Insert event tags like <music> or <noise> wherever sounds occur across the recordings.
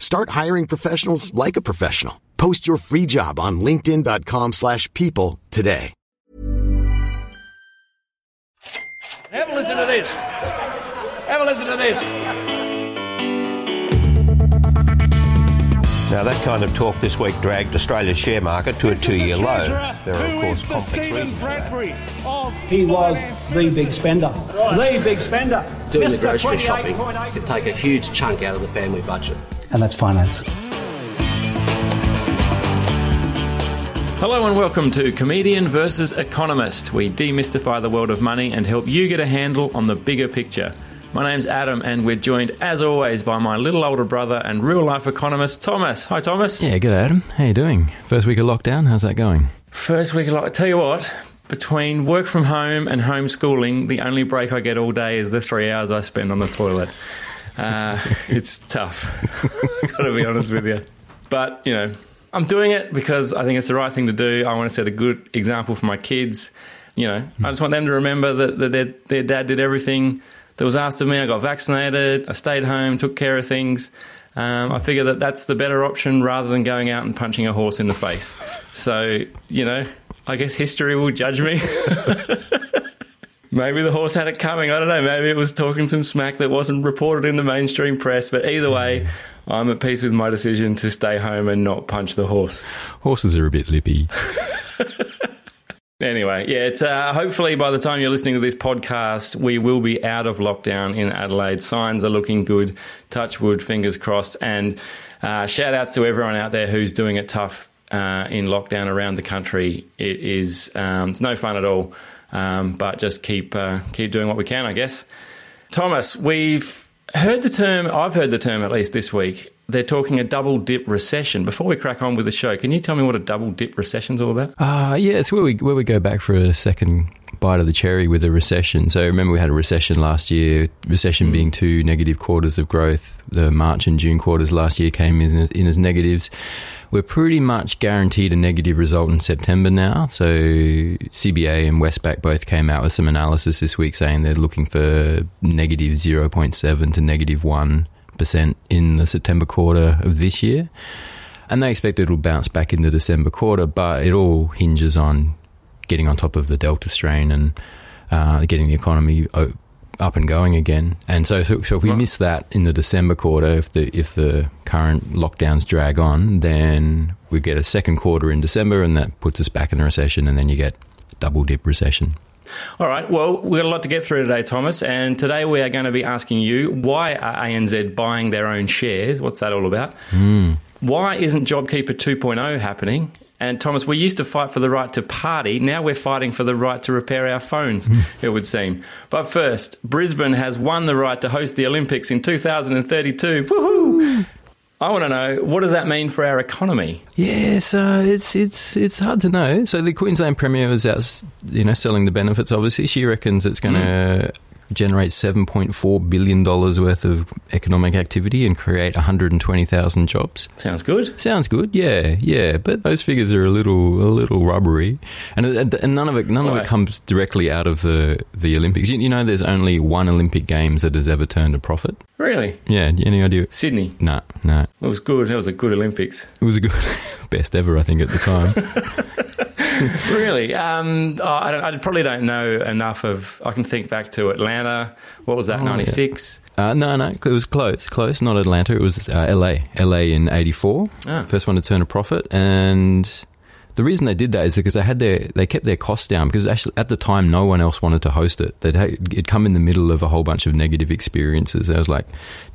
Start hiring professionals like a professional. Post your free job on linkedin.com/people slash people today. Have a listen to this. Have a listen to this. Now, that kind of talk this week dragged Australia's share market to a two year low. There are, of course, complex reasons for that. He was the big spender. The big spender. doing the grocery shopping could take a huge chunk out of the family budget. And that's finance. Hello and welcome to Comedian versus Economist. We demystify the world of money and help you get a handle on the bigger picture. My name's Adam, and we're joined, as always, by my little older brother and real life economist, Thomas. Hi, Thomas. Yeah, good Adam. How you doing? First week of lockdown, how's that going? First week of lock. I tell you what, between work from home and homeschooling, the only break I get all day is the three hours I spend on the toilet. Uh, <laughs> it's tough. <laughs> Got to be honest with you. But, you know, I'm doing it because I think it's the right thing to do. I want to set a good example for my kids. You know, I just want them to remember that, that their, their dad did everything that was asked of me. I got vaccinated, I stayed home, took care of things. Um, I figure that that's the better option rather than going out and punching a horse in the face. So, you know, I guess history will judge me. <laughs> Maybe the horse had it coming. I don't know. Maybe it was talking some smack that wasn't reported in the mainstream press. But either way, I'm at peace with my decision to stay home and not punch the horse. Horses are a bit lippy. <laughs> Anyway, yeah, it's uh, hopefully by the time you're listening to this podcast, we will be out of lockdown in Adelaide. Signs are looking good. Touch wood, fingers crossed. And uh, shout outs to everyone out there who's doing it tough uh, in lockdown around the country. It is um, it's no fun at all, um, but just keep uh, keep doing what we can, I guess. Thomas, we've heard the term. I've heard the term at least this week. They're talking a double dip recession. Before we crack on with the show, can you tell me what a double dip recession's all about? Uh, yeah, it's where we where we go back for a second bite of the cherry with a recession. So remember we had a recession last year, recession being two negative quarters of growth. The March and June quarters last year came in as, in as negatives. We're pretty much guaranteed a negative result in September now. So CBA and Westpac both came out with some analysis this week saying they're looking for negative 0.7 to negative 1 in the September quarter of this year. And they expect it'll bounce back in the December quarter, but it all hinges on getting on top of the Delta strain and uh, getting the economy up and going again. And so, so, so if we miss that in the December quarter, if the if the current lockdowns drag on, then we get a second quarter in December, and that puts us back in a recession, and then you get double dip recession. All right. Well, we've got a lot to get through today, Thomas. And today we are going to be asking you why are ANZ buying their own shares? What's that all about? Hmm. Why isn't JobKeeper 2.0 happening? And Thomas, we used to fight for the right to party. Now we're fighting for the right to repair our phones, <laughs> it would seem. But first, Brisbane has won the right to host the Olympics in 2032. Woohoo! I want to know what does that mean for our economy? Yeah, so it's it's it's hard to know. So the Queensland Premier is out, you know, selling the benefits. Obviously, she reckons it's going to hmm. Generate seven point four billion dollars worth of economic activity and create one hundred and twenty thousand jobs. Sounds good. Sounds good, yeah, yeah. But those figures are a little, a little rubbery, and, and, none of it, none of it comes directly out of the the Olympics. You, you know, there's only one Olympic Games that has ever turned a profit. Really? Yeah, any idea? Sydney. No, no. It was good. That was a good Olympics. It was a good, <laughs> best ever, I think, at the time. <laughs> <laughs> Really? Um, oh, I, don't, I probably don't know enough of. I can think back to Atlanta. What was that? Oh, yeah. Ninety six. Uh, no, no, it was close, close. Not Atlanta. It was uh, LA, LA in '84. Ah. First one to turn a profit, and the reason they did that is because they had their they kept their costs down because actually at the time no one else wanted to host it. They'd ha- it'd come in the middle of a whole bunch of negative experiences. There was like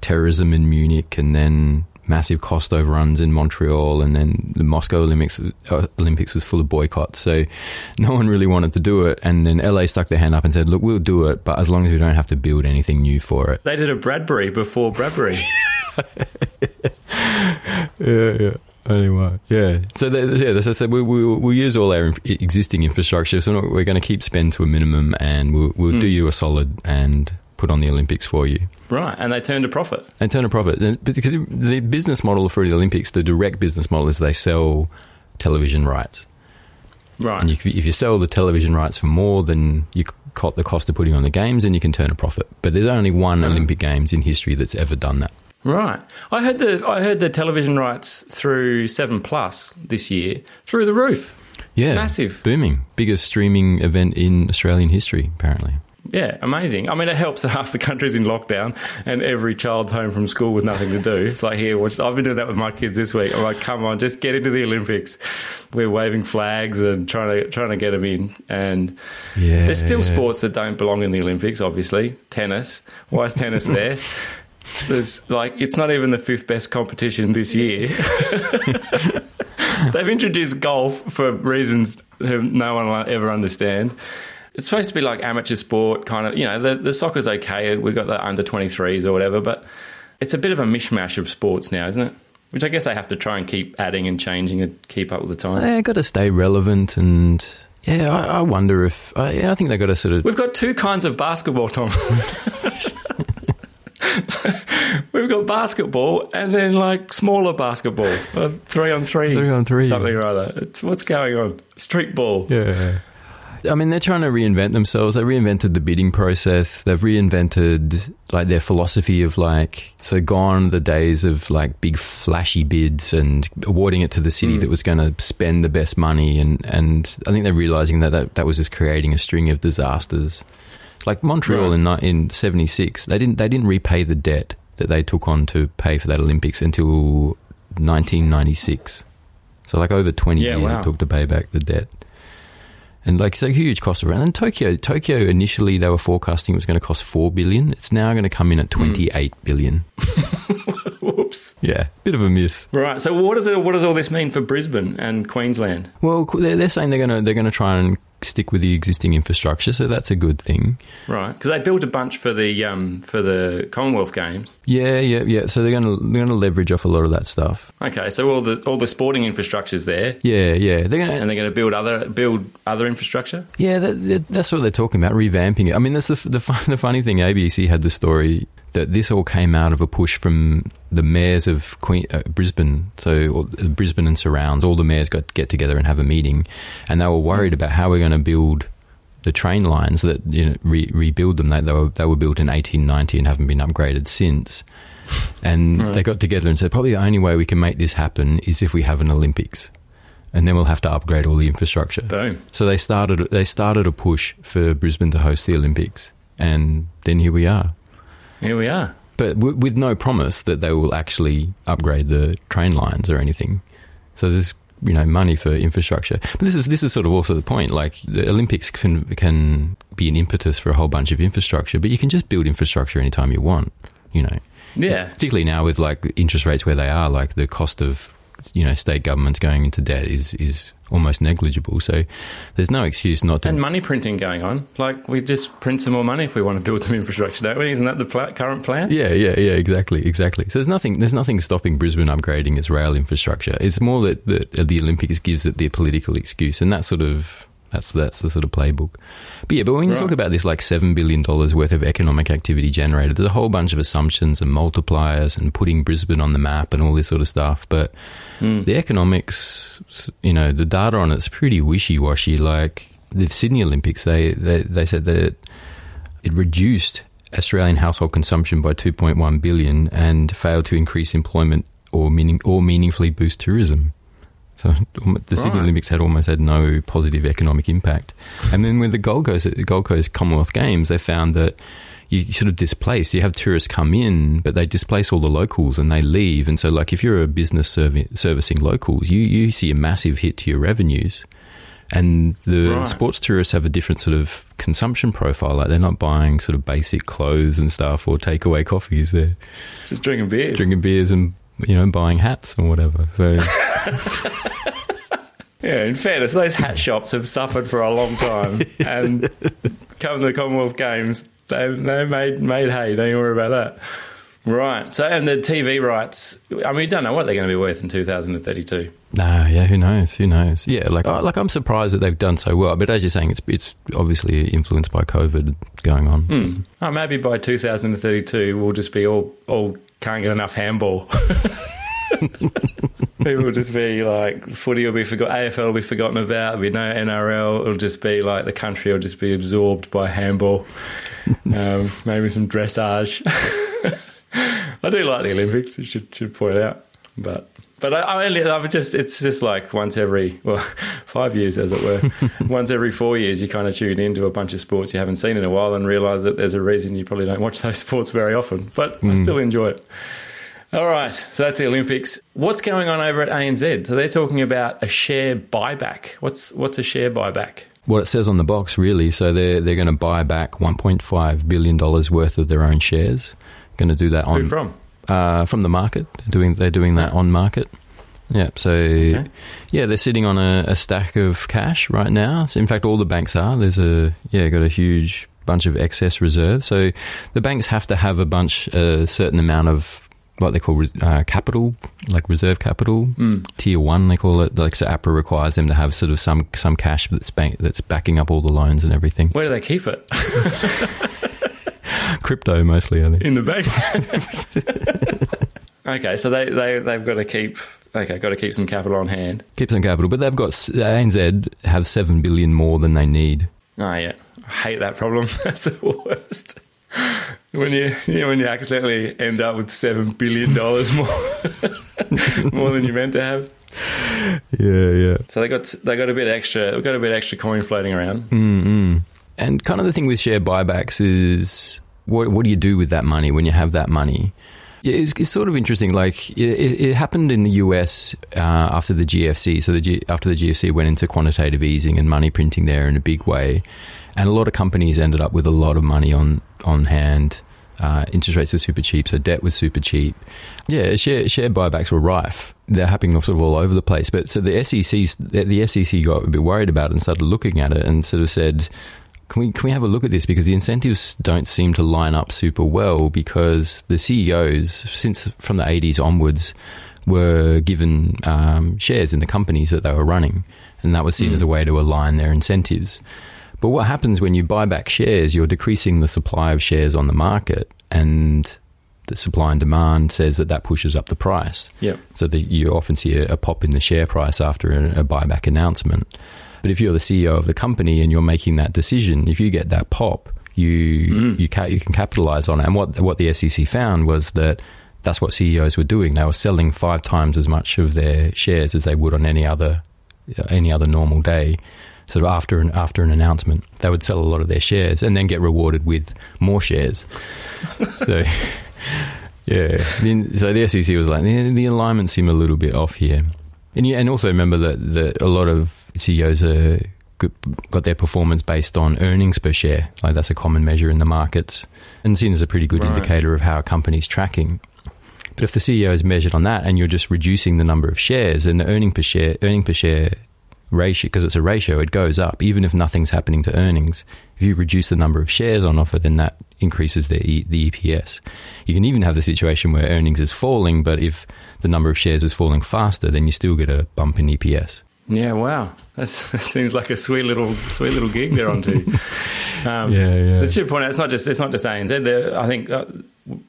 terrorism in Munich, and then massive cost overruns in Montreal, and then the Moscow Olympics uh, Olympics was full of boycotts. So no one really wanted to do it, and then LA stuck their hand up and said, "Look, we'll do it, but as long as we don't have to build anything new for it." They did a Bradbury before Bradbury. <laughs> yeah, yeah. Anyway, yeah. So the, yeah, said, we, we, we'll use all our existing infrastructure. So we're going to keep spend to a minimum, and we'll, we'll mm. do you a solid and put on the Olympics for you. Right, and they turn a profit. And turn a profit. And because the business model for the Olympics, the direct business model is they sell television rights. Right. And you, if you sell the television rights for more than you got the cost of putting on the games, then you can turn a profit. But there's only one mm. Olympic Games in history that's ever done that. Right. I heard the I heard the television rights through Seven Plus this year through the roof. Yeah, massive, booming, biggest streaming event in Australian history, apparently. Yeah, amazing. I mean, it helps that half the country's in lockdown and every child's home from school with nothing to do. It's like, here, I've been doing that with my kids this week. I'm like, come on, just get into the Olympics. We're waving flags and trying to trying to get them in. And yeah, there's still yeah. sports that don't belong in the Olympics. Obviously, tennis. Why is tennis there? There's like it's not even the fifth best competition this year. <laughs> They've introduced golf for reasons no one will ever understand. It's supposed to be like amateur sport, kind of. You know, the, the soccer's okay. We've got the under 23s or whatever, but it's a bit of a mishmash of sports now, isn't it? Which I guess they have to try and keep adding and changing and keep up with the times. Yeah, got to stay relevant and yeah, I, I wonder if I, I think they've got to sort of. We've got two kinds of basketball, Thomas. <laughs> We've got basketball and then like smaller basketball, uh, three on three, three on three, something or other. It's, what's going on? Street ball. Yeah. I mean, they're trying to reinvent themselves. They reinvented the bidding process. They've reinvented like their philosophy of like so gone the days of like big flashy bids and awarding it to the city mm. that was going to spend the best money. And and I think they're realizing that that, that was just creating a string of disasters. Like Montreal right. in in '76, they didn't they didn't repay the debt that they took on to pay for that Olympics until 1996. So like over 20 yeah, years wow. it took to pay back the debt. And like it's a huge cost of rent. And Tokyo, Tokyo initially they were forecasting it was going to cost four billion. It's now going to come in at hmm. twenty eight mm. billion. <laughs> Whoops. Yeah, bit of a miss. Right. So what does it? What does all this mean for Brisbane and Queensland? Well, they're, they're saying they're going to they're going to try and stick with the existing infrastructure, so that's a good thing. Right, because they built a bunch for the um, for the Commonwealth Games. Yeah, yeah, yeah. So they're going to they're going to leverage off a lot of that stuff. Okay, so all the all the sporting infrastructure's there. Yeah, yeah. They're going and they're going to build other build other infrastructure. Yeah, that, that's what they're talking about, revamping it. I mean, that's the the, <laughs> the funny thing. ABC had the story that this all came out of a push from the mayors of Queen, uh, Brisbane, so Brisbane and surrounds. All the mayors got to get together and have a meeting, and they were worried about how we're going to build the train lines that you know re- rebuild them. They, they, were they were built in 1890 and haven't been upgraded since. And <laughs> right. they got together and said, probably the only way we can make this happen is if we have an Olympics and then we'll have to upgrade all the infrastructure. Boom. So they started they started a push for Brisbane to host the Olympics, and then here we are. Here we are. But w- with no promise that they will actually upgrade the train lines or anything. So there's you know money for infrastructure. But this is this is sort of also the point. Like the Olympics can can be an impetus for a whole bunch of infrastructure, but you can just build infrastructure anytime you want. You know. Yeah. Particularly now with like interest rates where they are, like the cost of you know state governments going into debt is is almost negligible. So there's no excuse not to. And money printing going on. Like we just print some more money if we want to build some infrastructure, don't we? Isn't that the pl- current plan? Yeah, yeah, yeah. Exactly, exactly. So there's nothing there's nothing stopping Brisbane upgrading its rail infrastructure. It's more that, that the Olympics gives it the political excuse, and that sort of that's that's the sort of playbook. But yeah, but when you right. talk about this like seven billion dollars worth of economic activity generated, there's a whole bunch of assumptions and multipliers and putting Brisbane on the map and all this sort of stuff. But mm. the economics, you know, the data on it's pretty wishy washy. Like the Sydney Olympics, they, they they said that it reduced Australian household consumption by 2.1 billion and failed to increase employment or meaning or meaningfully boost tourism. So um, the Sydney Olympics had almost had no positive economic impact. And then with the Gold Coast, the Gold Coast Commonwealth Games, they found that you sort of displace. You have tourists come in, but they displace all the locals and they leave. And so, like if you're a business servi- servicing locals, you you see a massive hit to your revenues. And the right. sports tourists have a different sort of consumption profile. Like they're not buying sort of basic clothes and stuff or takeaway coffees. They're just drinking beers, drinking beers and you know buying hats or whatever. So. <laughs> yeah, in fairness, those hat shops have suffered for a long time, <laughs> and come the Commonwealth Games, they they made made hay. Don't you worry about that. Right. So, and the TV rights. I mean, you don't know what they're going to be worth in 2032. Nah, yeah, who knows? Who knows? Yeah, like I, like I'm surprised that they've done so well. But as you're saying, it's it's obviously influenced by COVID going on. so- Hmm. Oh, maybe by 2032 we'll just be all all can't get enough handball. <laughs> People will just be like footy will be forgot, AFL will be forgotten about. There'll be no NRL. It'll just be like the country will just be absorbed by handball. <laughs> um, maybe some dressage. <laughs> I do like the Olympics. You should should point out, but. But I, I only, I'm just, it's just like once every, well, <laughs> five years, as it were. <laughs> once every four years, you kind of tune into a bunch of sports you haven't seen in a while and realise that there's a reason you probably don't watch those <laughs> sports very often. But I mm. still enjoy it. All right, so that's the Olympics. What's going on over at ANZ? So they're talking about a share buyback. What's what's a share buyback? What it says on the box, really. So they're they're going to buy back 1.5 billion dollars worth of their own shares. Going to do that on Who from? Uh, from the market. They're doing they're doing that on market. Yeah, so yeah, they're sitting on a, a stack of cash right now. So in fact, all the banks are. There's a yeah, got a huge bunch of excess reserves. So the banks have to have a bunch, a certain amount of what they call uh, capital, like reserve capital, tier one they call it. Like so, APRA requires them to have sort of some some cash that's bank, that's backing up all the loans and everything. Where do they keep it? <laughs> Crypto mostly, I think. In the bank. <laughs> okay, so they, they they've got to keep okay, got to keep some capital on hand. Keep some capital, but they've got ANZ have seven billion more than they need. Oh yeah, I hate that problem. <laughs> That's the worst. When you, you know, when you accidentally end up with seven billion dollars more <laughs> more than you meant to have. Yeah, yeah. So they got they got a bit extra. They got a bit extra coin floating around. Mm-mm. And kind of the thing with share buybacks is what what do you do with that money when you have that money? It's, it's sort of interesting. Like it, it happened in the US uh, after the GFC. So the G, after the GFC went into quantitative easing and money printing there in a big way, and a lot of companies ended up with a lot of money on on hand. Uh, interest rates were super cheap, so debt was super cheap. Yeah, share share buybacks were rife. They're happening sort of all over the place. But so the SEC the SEC got a bit worried about it and started looking at it and sort of said, can we can we have a look at this because the incentives don't seem to line up super well because the CEOs since from the 80s onwards were given um, shares in the companies that they were running, and that was seen as a way to align their incentives. But what happens when you buy back shares? You're decreasing the supply of shares on the market, and the supply and demand says that that pushes up the price. Yep. So that you often see a, a pop in the share price after a, a buyback announcement. But if you're the CEO of the company and you're making that decision, if you get that pop, you mm. you ca- you can capitalize on it. And what what the SEC found was that that's what CEOs were doing. They were selling five times as much of their shares as they would on any other uh, any other normal day. Sort of after an after an announcement, they would sell a lot of their shares and then get rewarded with more shares. <laughs> so. Yeah, so the SEC was like the, the alignment seemed a little bit off here, and yeah, and also remember that, that a lot of CEOs are uh, good- got their performance based on earnings per share. Like that's a common measure in the markets, and seen as a pretty good Right. indicator of how a company's tracking. But if the CEO is measured on that, and you're just reducing the number of shares, and the earning per share earning per share ratio, because it's a ratio, it goes up even if nothing's happening to earnings. If you reduce the number of shares on offer, then that increases the e, the EPS. You can even have the situation where earnings is falling, but if the number of shares is falling faster, then you still get a bump in EPS. Yeah, wow, That's, <laughs> that seems like a sweet little sweet little gig they're onto. <laughs> Um, Yeah, yeah. To your point it's not just it's not just ANZ. There, I think uh,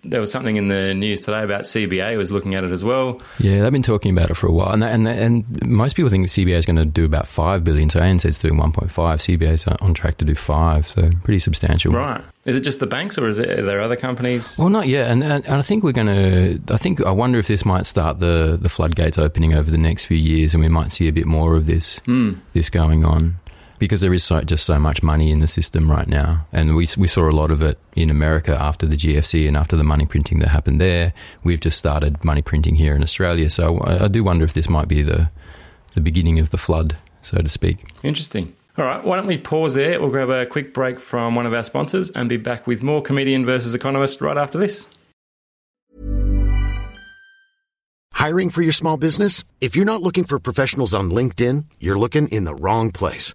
there was something in the news today about CBA was looking at it as well. Yeah, they've been talking about it for a while, and that, and that, and most people think the CBA is going to do about five billion. So ANZ's doing one point five. CBA is on track to do five, so pretty substantial. Right? Is it just the banks, or is it, are there other companies? Well, not yet, and, and I think we're going to. I think I wonder if this might start the the floodgates opening over the next few years, and we might see a bit more of this hmm. this going on because there is so, just so much money in the system right now, and we we saw a lot of it in America after the GFC and after the money printing that happened there. We've just started money printing here in Australia, so I, I do wonder if this might be the the beginning of the flood, so to speak. Interesting. All right, why don't we pause there? We'll grab a quick break from one of our sponsors and be back with more comedian versus economist right after this. Hiring for your small business? If you're not looking for professionals on LinkedIn, you're looking in the wrong place.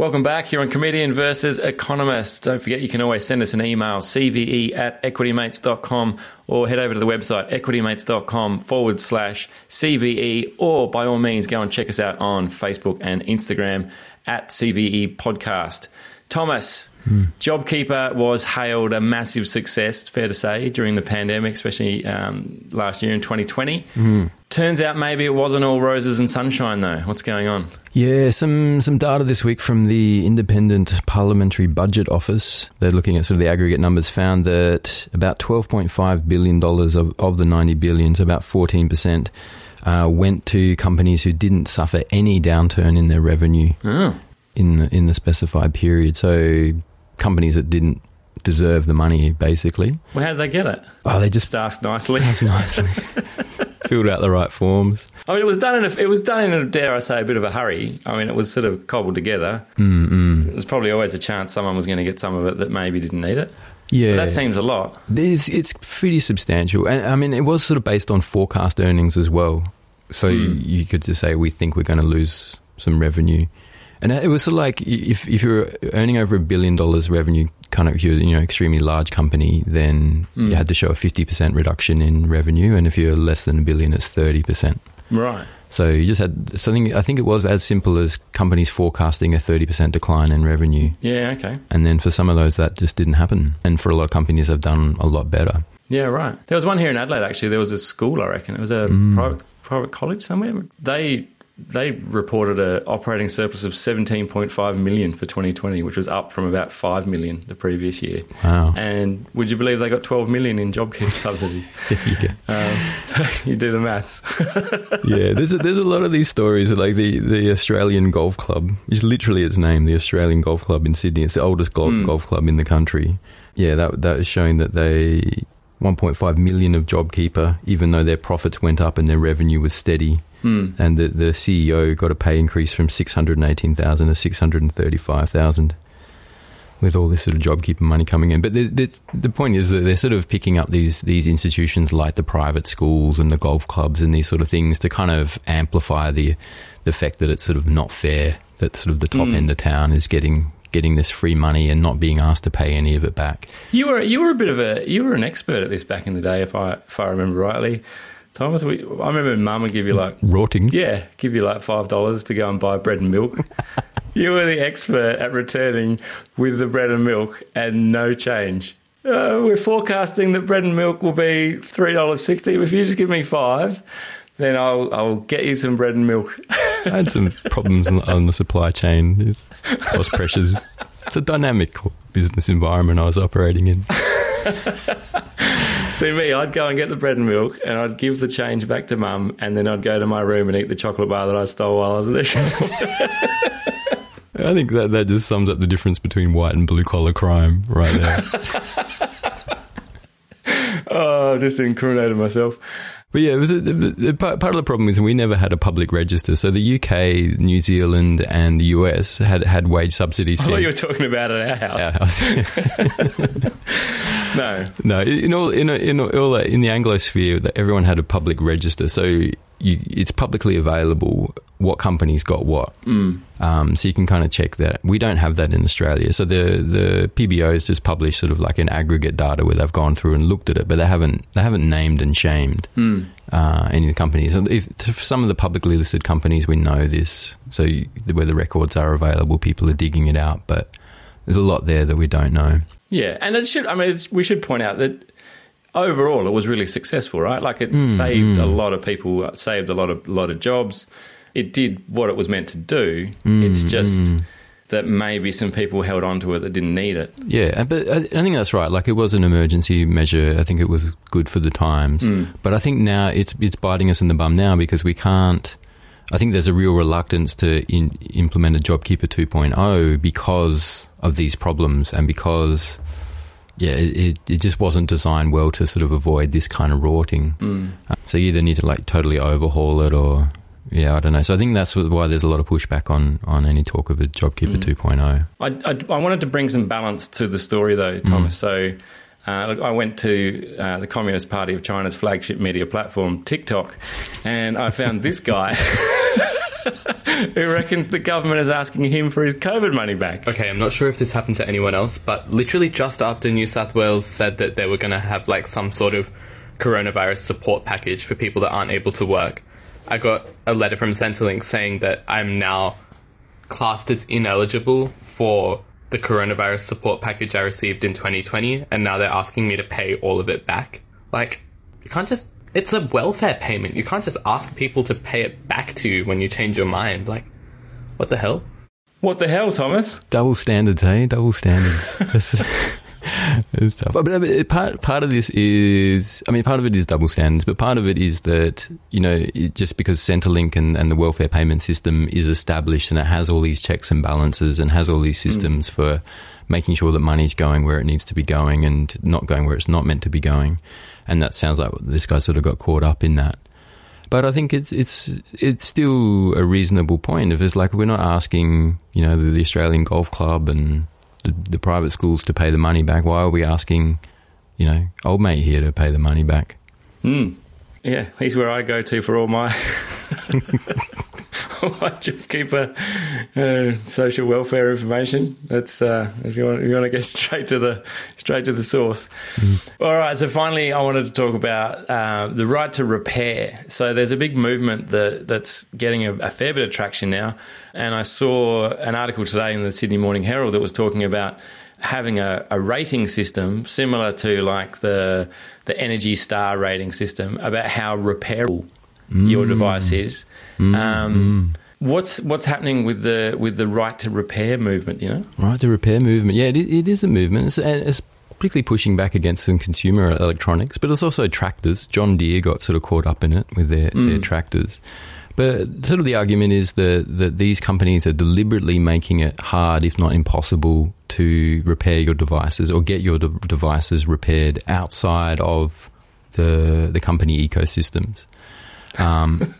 Welcome back here on Comedian versus Economist. Don't forget you can always send us an email, cve at equitymates.com or head over to the website equitymates.com forward slash CVE or by all means go and check us out on Facebook and Instagram at CVE Podcast. Thomas, JobKeeper was hailed a massive success, fair to say, during the pandemic, especially um, last year in 2020. Turns out maybe it wasn't all roses and sunshine, though. What's going on? Yeah, some some data this week from the Independent Parliamentary Budget Office. They're looking at sort of the aggregate numbers. Found that about twelve point five billion dollars of of the ninety billion, so about fourteen percent, uh, went to companies who didn't suffer any downturn in their revenue Oh. in the, in the specified period. So companies that didn't deserve the money, basically. Well, how did they get it? Oh, they just asked nicely. <laughs> That's nicely <laughs> filled out the right forms. I mean, it was done in a, it was done in a dare I say a bit of a hurry. I mean, it was sort of cobbled together. Mm-mm. There's probably always a chance someone was going to get some of it that maybe didn't need it. Yeah, But that seems a lot. It's, it's pretty substantial. And I mean, it was sort of based on forecast earnings as well. So you, you could just say, we think we're going to lose some revenue. And it was sort of like if, if you're earning over a billion dollars revenue, kind of, if you're you know extremely large company, then you had to show a 50% reduction in revenue. And if you're less than a billion, it's 30%. Right. So you just had something, I think it was as simple as companies forecasting a 30% decline in revenue. Yeah, okay. And then for some of those, that just didn't happen. And for a lot of companies, have done a lot better. Yeah, right. There was one here in Adelaide actually. There was a school, I reckon. It was a Mm. private private college somewhere. They they reported an operating surplus of 17.5 million for 2020, which was up from about 5 million the previous year. Wow. And would you believe they got 12 million in JobKeeper <laughs> subsidies? <laughs> Um, so <laughs> you do the maths. yeah, there's a, there's a lot of these stories. Like the, the Australian Golf Club is literally its name, the Australian Golf Club in Sydney. It's the oldest golf, Mm. golf club in the country. Yeah, that that is showing that they 1.5 million of JobKeeper, even though their profits went up and their revenue was steady. Hmm. And the, the CEO got a pay increase from 618,000 to 635,000 with all this sort of JobKeeper money coming in. But the, the, the point is that they're sort of picking up these, these institutions like the private schools and the golf clubs and these sort of things to kind of amplify the, the fact that it's sort of not fair that sort of the top Mm. end of town is getting getting this free money and not being asked to pay any of it back. You were you were a bit of a you were an expert at this back in the day, if I if I remember rightly. Thomas, we, I remember Mum would give you like Rorting. yeah, give you like five dollars to go and buy bread and milk. <laughs> you were the expert at returning with the bread and milk and no change. Uh, we're forecasting that bread and milk will be three dollars sixty. If you just give me five, then I'll I'll get you some bread and milk. I had some <laughs> problems on the- supply chain, there's cost pressures. It's a dynamic business environment I was operating in. <laughs> See me, I'd go and get the bread and milk, and I'd give the change back to Mum, and then I'd go to my room and eat the chocolate bar that I stole while I was there. <laughs> I think that, that just sums up the difference between white and blue collar crime right there. <laughs> oh, I've just incriminated myself. But yeah, it was a, part of the problem is we never had a public register. So the UK, New Zealand, and the US had had wage subsidy schemes. I thought you were talking about at our Our house. house. <laughs> <laughs> No. no, in all in, in all in the Anglosphere, that everyone had a public register, so you, it's publicly available what companies got what. Mm. Um, so you can kind of check that. We don't have that in Australia. So the the PBOs just publish sort of like an aggregate data where they've gone through and looked at it, but they haven't they haven't named and shamed Mm. uh, any of the companies. And if for some of the publicly listed companies, we know this. So you, where the records are available, people are digging it out, but there's a lot there that we don't know. Yeah, and it should. I mean, it's, we should point out that overall it was really successful, right? Like it saved a lot of people, saved a lot of lot of jobs. It did what it was meant to do. It's mm. just that maybe some people held on to it that didn't need it. Yeah, uh, but I, think that's right. Like it was an emergency measure. I think it was good for the times. Hmm. But I think now it's it's biting us in the bum now because we can't. I think there's a real reluctance to in, implement a JobKeeper 2.0 because of these problems and because yeah, it, it, just wasn't designed well to sort of avoid this kind of rorting. Hmm. Uh, So you either need to like totally overhaul it or yeah, I don't know. So I think that's why there's a lot of pushback on on any talk of a JobKeeper oh. 2.0. I, I, I wanted to bring some balance to the story, though, Thomas. So uh, look, I went to uh, the Communist Party of China's flagship media platform, TikTok, and I found this guy. <laughs> Who reckons the government is asking him for his COVID money back? Okay, I'm not sure if this happened to anyone else, but literally just after New South Wales said that they were going to have like some sort of coronavirus support package for people that aren't able to work, I got a letter from Centrelink saying that I'm now classed as ineligible for the coronavirus support package I received in 2020, and now they're asking me to pay all of it back. Like, you can't just. It's a welfare payment. You can't just ask people to pay it back to you when you change your mind. Like, what the hell? What the hell, Thomas? Double standards, hey? Double standards. <laughs> <laughs> <laughs> it's tough. But, but part part of this is, I mean, part of it is double standards, but part of it is that you know, it, just because Centrelink and, and the welfare payment system is established and it has all these checks and balances and has all these systems mm. for making sure that money's going where it needs to be going and not going where it's not meant to be going, and that sounds like this guy sort of got caught up in that. But I think it's it's it's still a reasonable point. If it's like we're not asking, you know, the, the Australian Golf Club and the, the, private schools to pay the money back, why are we asking, you know, old mate here to pay the money back? Hmm. Yeah, he's where I go to for all my all <laughs> <laughs> my <laughs> JobKeeper uh, social welfare information. That's uh, if you want if you want to get <laughs> straight to the straight to the source. Mm. All right. So finally, I wanted to talk about uh, the right to repair. So there's a big movement that that's getting a, a fair bit of traction now, and I saw an article today in the Sydney Morning Herald that was talking about having a, a, rating system similar to like the the Energy Star rating system about how repairable mm. your device is. Mm. Um, mm. What's what's happening with the with the right to repair movement? You know, right to repair movement. Yeah, it, it is a movement. It's, it's particularly pushing back against some consumer electronics, but it's also tractors. John Deere got sort of caught up in it with their, their tractors. But sort of the argument is that, that these companies are deliberately making it hard, if not impossible, to repair your devices or get your de- devices repaired outside of the the company ecosystems. Um,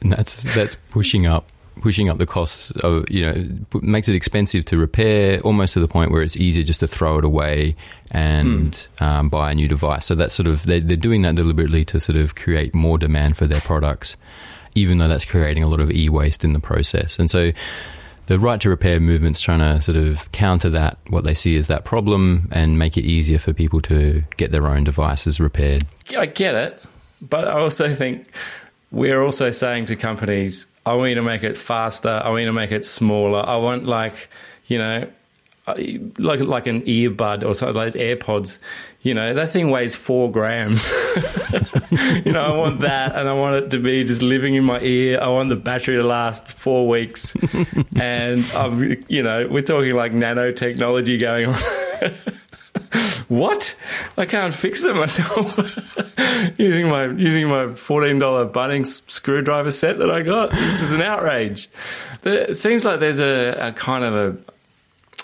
and that's that's pushing up pushing up the costs of you know makes it expensive to repair almost to the point where it's easier just to throw it away and hmm. um, buy a new device so that's sort of they, they're doing that deliberately to sort of create more demand for their products even though that's creating a lot of e-waste in the process. And so the right to repair movement's trying to sort of counter that, what they see as that problem, and make it easier for people to get their own devices repaired. I get it, but I also think we're also saying to companies, I want you to make it faster, I want you to make it smaller, I want like, you know, uh, like like an earbud or something like those AirPods. You know, that thing weighs four grams. <laughs> you know, I want that, and I want it to be just living in my ear. I want the battery to last four weeks, <laughs> and I'm, you know, we're talking like nanotechnology going on. <laughs> <laughs> what? I can't fix it myself <laughs> using my using my fourteen dollar Bunnings screwdriver set that I got. This is an outrage. It seems like there's a, a kind of a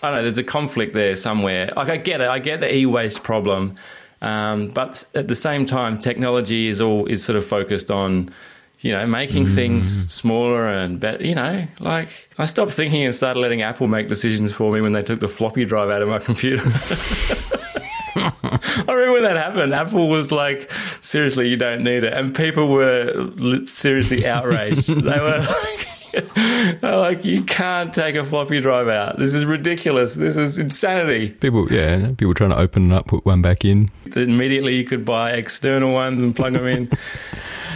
I don't know. There's a conflict there somewhere. Like I get it. I get the e-waste problem, um, but at the same time, technology is all is sort of focused on, you know, making mm. things smaller and better. You know, like I stopped thinking and started letting Apple make decisions for me when they took the floppy drive out of my computer. <laughs> <laughs> I remember when that happened. Apple was like, "Seriously, you don't need it," and people were seriously outraged. <laughs> they were like <laughs> like you can't take a floppy drive out. This is ridiculous. This is insanity. People, yeah, people trying to open it up, put one back in. Immediately, you could buy external ones and plug them in.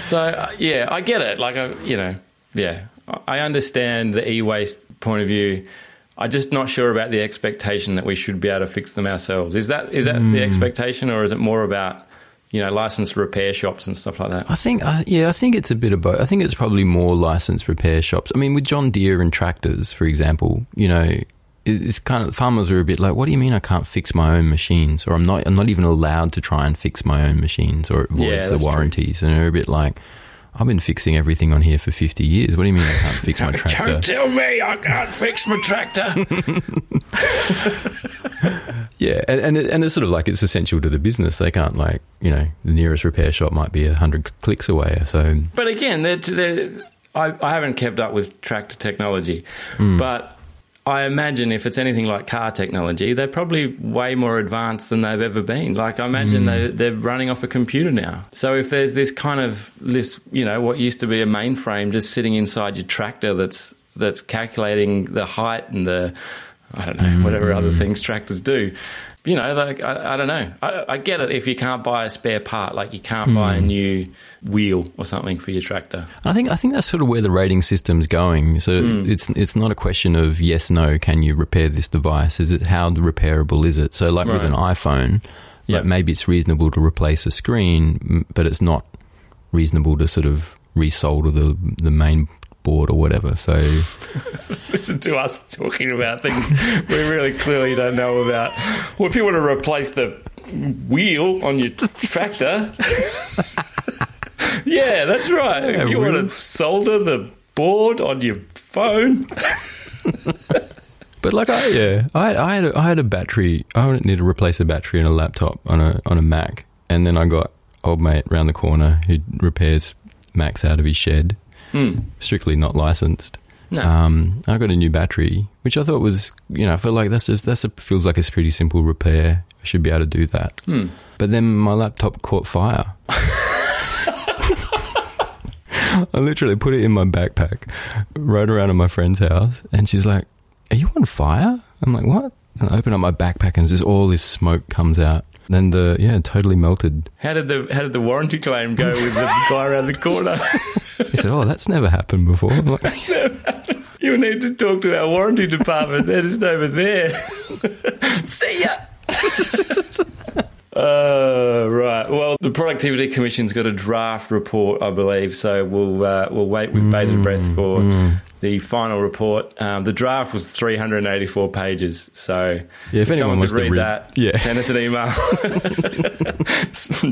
so uh, yeah, I get it. Like I, you know, yeah, I understand the e-waste point of view. I'm just not sure about the expectation that we should be able to fix them ourselves. Is that is that mm. the expectation, or is it more about you know, licensed repair shops and stuff like that. I think, yeah, I think it's a bit of both. I think it's probably more licensed repair shops. I mean, with John Deere and tractors, for example, you know, it's kind of farmers are a bit like, what do you mean I can't fix my own machines, or I'm not, I'm not even allowed to try and fix my own machines, or it voids Yeah, the warranties, and they're a bit like. I've been fixing everything on here for 50 years. What do you mean I can't fix my tractor? Don't tell me I can't fix my tractor. <laughs> Yeah, and and, it, and it's sort of like it's essential to the business. They can't like you know the nearest repair shop might be a hundred clicks away. So But again, they're, they're, I, I haven't kept up with tractor technology, hmm. but I imagine if it's anything like car technology, they're probably way more advanced than they've ever been. Like I imagine hmm. they, they're running off a computer now. So if there's this kind of this, you know, what used to be a mainframe just sitting inside your tractor that's that's calculating the height and the I don't know whatever other hmm. things tractors do. You know, like I, I don't know. I, I get it if you can't buy a spare part, like you can't buy a hmm. new wheel or something for your tractor. I think I think that's sort of where the rating system's going. So hmm. it's it's not a question of yes no can you repair this device. Is it how repairable is it? So like with an iPhone, Yeah. like maybe it's reasonable to replace a screen, but it's not reasonable to sort of resolder the the main board or whatever. So <laughs> listen to us talking about things we really clearly don't know about. Well, if you want to replace the wheel on your tractor, <laughs> yeah, that's right. Yeah, if you want to solder the board on your phone, But like I yeah, I I had a, I had a battery. I wouldn't need to replace a battery in a laptop on a on a Mac, and then I got old mate round the corner who repairs Macs out of his shed, strictly not licensed. No. Um, I got a new battery, which I thought was you know I felt like that's just that's a feels like it's a pretty simple repair. I should be able to do that. But then my laptop caught fire. I literally put it in my backpack, rode around to my friend's house, and she's like, "Are you on fire?" I'm like, "What?" And I open up my backpack, and just all this smoke comes out. Then the yeah, totally melted. how did the how did the warranty claim go with the guy around the corner? <laughs> He said, "Oh, that's never happened before." Like, you need to talk to our warranty department. They're just over there. <laughs> See ya. <laughs> Uh, right. Well, the Productivity Commission's got a draft report, I believe. So we'll uh, we'll wait with bated breath for the final report. Um, the draft was 384 pages. So Yeah, if anyone someone wants to read, read- that, yeah. send us an <laughs> email.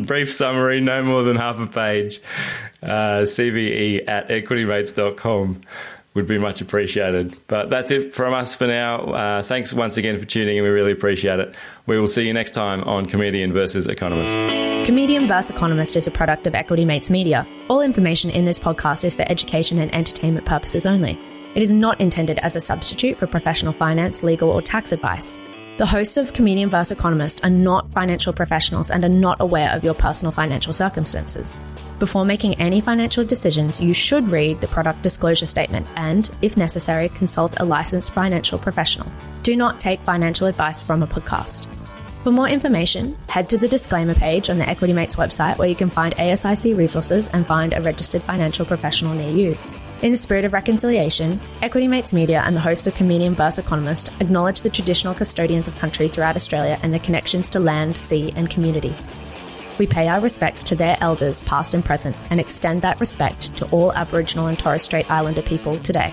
<laughs> Brief summary, no more than half a page. Uh, CVE at equitymates.com would be much appreciated. But that's it from us for now. Uh, thanks once again for tuning in. We really appreciate it. We will see you next time on Comedian versus Economist. Comedian vs. Economist is a product of Equity Mates Media. All information in this podcast is for education and entertainment purposes only. It is not intended as a substitute for professional finance, legal, or tax advice. The hosts of Comedian vs. Economist are not financial professionals and are not aware of your personal financial circumstances. Before making any financial decisions, you should read the product disclosure statement and, if necessary, consult a licensed financial professional. Do not take financial advice from a podcast. For more information, head to the disclaimer page on the Equity Mates website where you can find ASIC resources and find a registered financial professional near you. In the spirit of reconciliation, Equity Mates Media and the hosts of Comedian vs. Economist acknowledge the traditional custodians of country throughout Australia and their connections to land, sea, and community. We pay our respects to their elders, past and present, and extend that respect to all Aboriginal and Torres Strait Islander people today.